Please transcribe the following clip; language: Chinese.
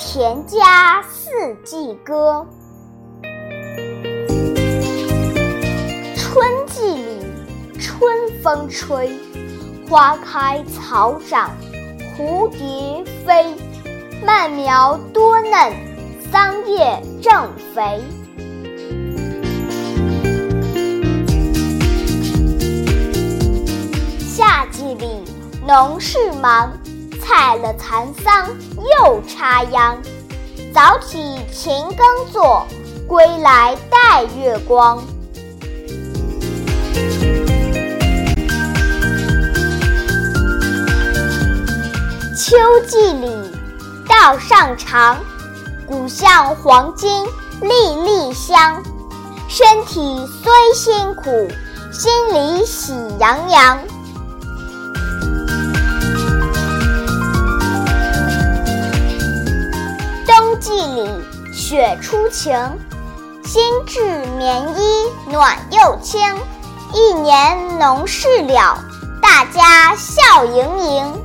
田家四季歌。春季里，春风吹，花开草长，蝴蝶飞，麦苗多嫩，桑叶正肥。夏季里，农事忙，采了蚕桑又插秧，早起勤耕作，归来带月光。秋季里，道上长，谷像黄金粒粒香，身体虽辛苦，心里喜洋洋。雪初晴，新制棉衣暖又轻，一年农事了，大家笑盈盈。